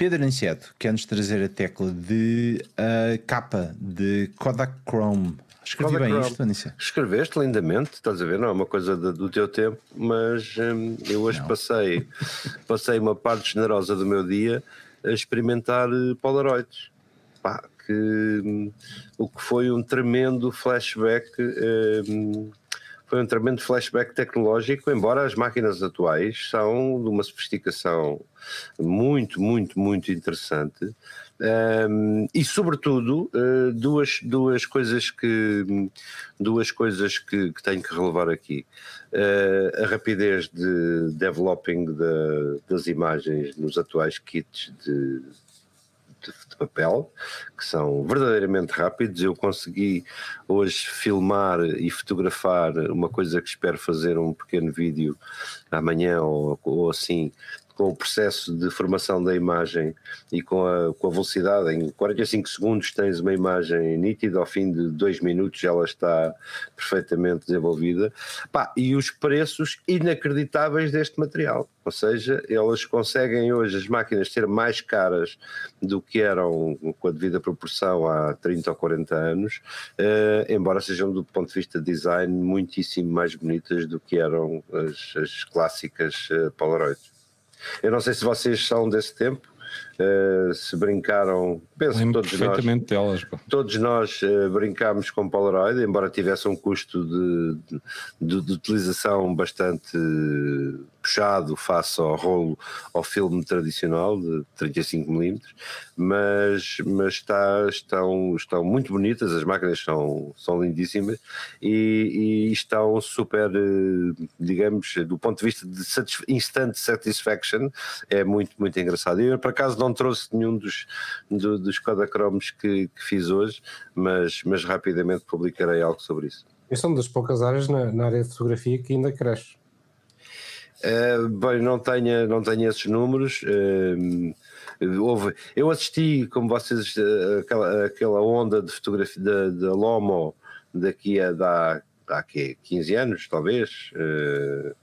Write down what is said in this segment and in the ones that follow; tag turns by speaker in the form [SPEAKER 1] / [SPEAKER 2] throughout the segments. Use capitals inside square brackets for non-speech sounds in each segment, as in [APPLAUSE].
[SPEAKER 1] Pedro Anceto, quer-nos trazer a tecla de uh, capa de Kodak Chrome. Escrevi Kodak bem Chrome. isto, Anícia?
[SPEAKER 2] Escreveste lindamente, estás a ver? Não é uma coisa de, do teu tempo, mas hum, eu hoje passei, [LAUGHS] passei uma parte generosa do meu dia a experimentar eh, Polaroids. Pá, que, hum, o que foi um tremendo flashback. Hum, foi um tremendo flashback tecnológico, embora as máquinas atuais são de uma sofisticação muito, muito, muito interessante. Um, e sobretudo uh, duas, duas coisas que duas coisas que, que tenho que relevar aqui uh, a rapidez de developing de, das imagens nos atuais kits de, de, de, papel, que são verdadeiramente rápidos. Eu consegui hoje filmar e fotografar uma coisa que espero fazer um pequeno vídeo amanhã ou, ou assim com o processo de formação da imagem e com a, com a velocidade, em 45 segundos tens uma imagem nítida, ao fim de 2 minutos ela está perfeitamente desenvolvida. Pá, e os preços inacreditáveis deste material, ou seja, elas conseguem hoje as máquinas ser mais caras do que eram com a devida proporção há 30 ou 40 anos, eh, embora sejam do ponto de vista de design muitíssimo mais bonitas do que eram as, as clássicas eh, Polaroids. Eu não sei se vocês são desse tempo, uh, se brincaram, penso que todos nós, delas, todos nós uh, brincámos com Polaroid, embora tivesse um custo de, de, de utilização bastante puxado face ao rolo, ao filme tradicional de 35mm, mas, mas está, estão, estão muito bonitas, as máquinas são, são lindíssimas e, e estão super, eh, digamos, do ponto de vista de satisf instant satisfaction, é muito, muito engraçado. Eu, por acaso, não trouxe nenhum dos, do, dos Kodachromes que, que fiz hoje, mas, mas rapidamente publicarei algo sobre isso.
[SPEAKER 3] Esta é uma das poucas áreas na, na área de fotografia que ainda cresce.
[SPEAKER 2] Uh, bem, não tenho, não tenho esses números. Uh, houve, eu assisti, como vocês, uh, aquela, aquela onda de fotografia da Lomo daqui a da, daqui 15 anos, talvez. Uh,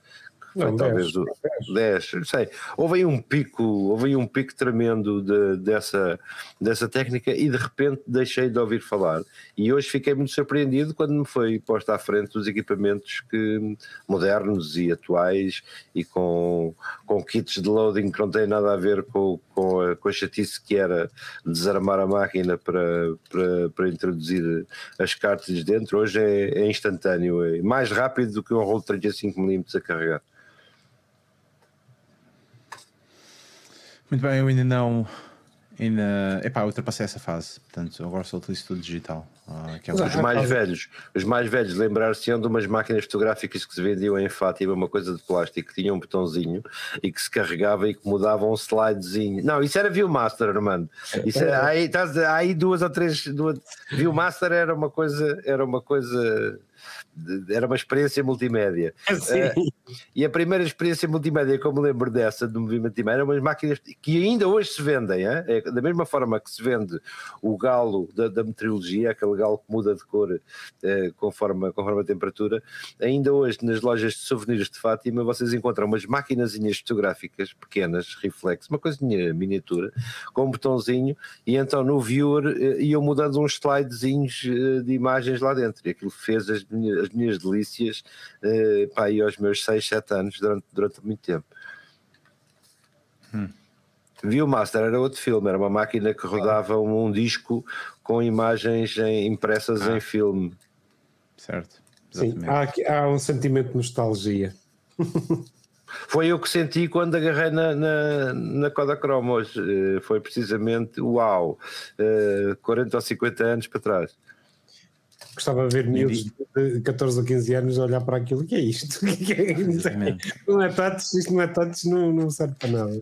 [SPEAKER 2] não, talvez 10, 10, não sei. Houve aí um pico, houve aí um pico tremendo de, dessa, dessa técnica e de repente deixei de ouvir falar. E hoje fiquei muito surpreendido quando me foi posto à frente os equipamentos que, modernos e atuais e com, com kits de loading que não têm nada a ver com, com, a, com a chatice que era desarmar a máquina para, para, para introduzir as cartas dentro. Hoje é, é instantâneo, é mais rápido do que um rolo de 35mm a carregar.
[SPEAKER 1] Muito bem, eu ainda não. Ainda, epá, ultrapassei essa fase, portanto agora só utilizo tudo digital.
[SPEAKER 2] Uh, é os mais velhos, os mais velhos lembrar-se de umas máquinas fotográficas que se vendiam em Fátima, uma coisa de plástico que tinha um botãozinho e que se carregava e que mudava um slidezinho. Não, isso era Viewmaster, Armando. Isso é, aí, estás, aí duas ou três. Duas, Viewmaster era uma coisa, era uma coisa era uma experiência multimédia. [LAUGHS] Uh, e a primeira experiência multimédia que eu me lembro dessa, do movimento eram umas máquinas que ainda hoje se vendem, é? da mesma forma que se vende o galo da, da meteorologia, aquele galo que muda de cor uh, conforme, conforme a temperatura, ainda hoje nas lojas de souvenirs de Fátima vocês encontram umas maquinazinhas fotográficas pequenas, reflex, uma coisinha miniatura, com um botãozinho, e então no viewer uh, iam mudando uns slidezinhos de imagens lá dentro, e aquilo fez as minhas as minhas delícias uh, pá, aí aos meus 6, 7 anos durante, durante muito tempo. Hum. Viewmaster era outro filme, era uma máquina que rodava um, um disco com imagens em, impressas ah. em filme.
[SPEAKER 1] Certo.
[SPEAKER 3] Sim, há, aqui, há um sentimento de nostalgia. [LAUGHS]
[SPEAKER 2] Foi eu que senti quando agarrei na, na, na Kodachrome hoje. Uh, foi precisamente uau, uh, eh, 40 ou 50 anos para trás.
[SPEAKER 3] Gostava de ver miúdos de 14 ou 15 anos olhar para aquilo. O que é isto? [LAUGHS] não é touch, isto não é touch, não, não serve para nada.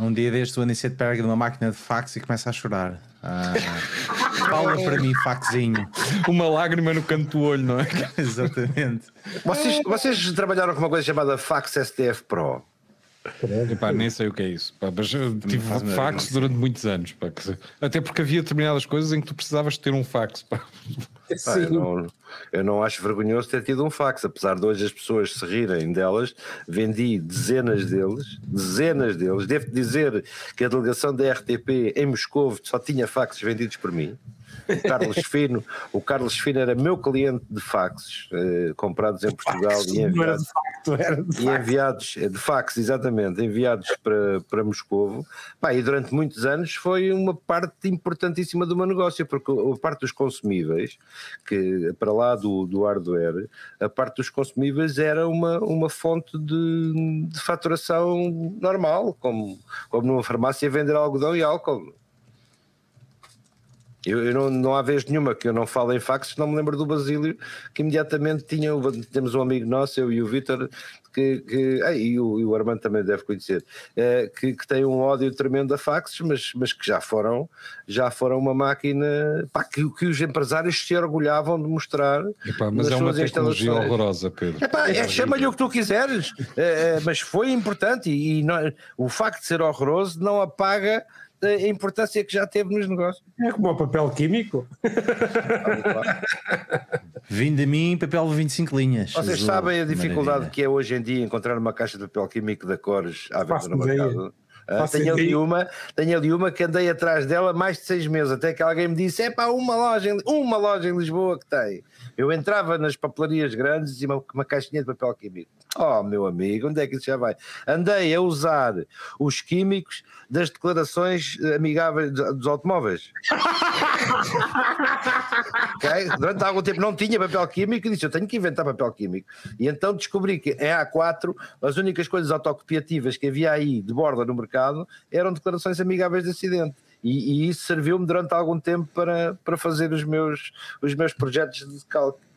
[SPEAKER 1] Um dia deste o Aniceto pega numa máquina de fax e começa a chorar. Ah, fala para mim, faxinho. Uma lágrima no canto do olho, não é? [LAUGHS] Exatamente.
[SPEAKER 2] Vocês, vocês trabalharam com uma coisa chamada Fax STF Pro?
[SPEAKER 4] Epá, nem sei o que é isso. Pá, mas tive fax durante muitos anos. Pá, até porque havia determinadas coisas em que tu precisavas ter um fax. Pá.
[SPEAKER 2] Pá, eu, não, eu, não, acho vergonhoso ter tido um fax, apesar de hoje as pessoas se rirem delas. Vendi dezenas deles, dezenas deles. Devo dizer que a delegação da RTP em Moscou só tinha faxes vendidos por mim. O Carlos [LAUGHS] Fino, o Carlos Fino era meu cliente de faxes eh, comprados em Portugal e enviados, [LAUGHS] e enviados eh, de fax, exatamente, enviados para, para Moscovo. Pá, e durante muitos anos foi uma parte importantíssima do meu negócio, porque a parte dos consumíveis, que para lá do, do hardware, a parte dos consumíveis era uma, uma fonte de, de faturação normal, como, como numa farmácia vender algodão e álcool. Eu, eu, não, não há vez nenhuma que eu não falo em fax, não me lembro do Basílio, que imediatamente tinha. Temos um amigo nosso, eu e o Vítor, que, que ah, e, o, e, o, Armando também deve conhecer, é, que, que, tem um ódio tremendo a faxes, mas, mas que já foram, já foram uma máquina pá, que, que os empresários se orgulhavam de mostrar.
[SPEAKER 4] Epá, mas é uma tecnologia horrorosa, Pedro.
[SPEAKER 2] Epá, é, Chama-lhe o que tu quiseres, é, é, mas foi importante e, e não, o facto de ser horroroso não apaga a importância que já teve nos negócios.
[SPEAKER 3] É como o papel químico. [LAUGHS]
[SPEAKER 1] Vim de mim papel de 25 linhas.
[SPEAKER 2] Vocês sabem a dificuldade que é hoje em dia encontrar uma caixa de papel químico da cores à venda no mercado? Uh, tenho, ali uma, tenho ali uma que andei atrás dela mais de seis meses, até que alguém me disse: é pá, uma loja, em, uma loja em Lisboa que tem. Eu entrava nas papelarias grandes e uma, uma caixinha de papel químico. Oh, meu amigo, onde é que isso já vai? Andei a usar os químicos das declarações amigáveis dos automóveis. [LAUGHS] okay? Durante algum tempo não tinha papel químico e disse: Eu tenho que inventar papel químico. E então descobri que em A4 as únicas coisas autocopiativas que havia aí de borda no mercado eram declarações amigáveis de acidente e, e isso serviu-me durante algum tempo para, para fazer os meus, os meus projetos de cálculo.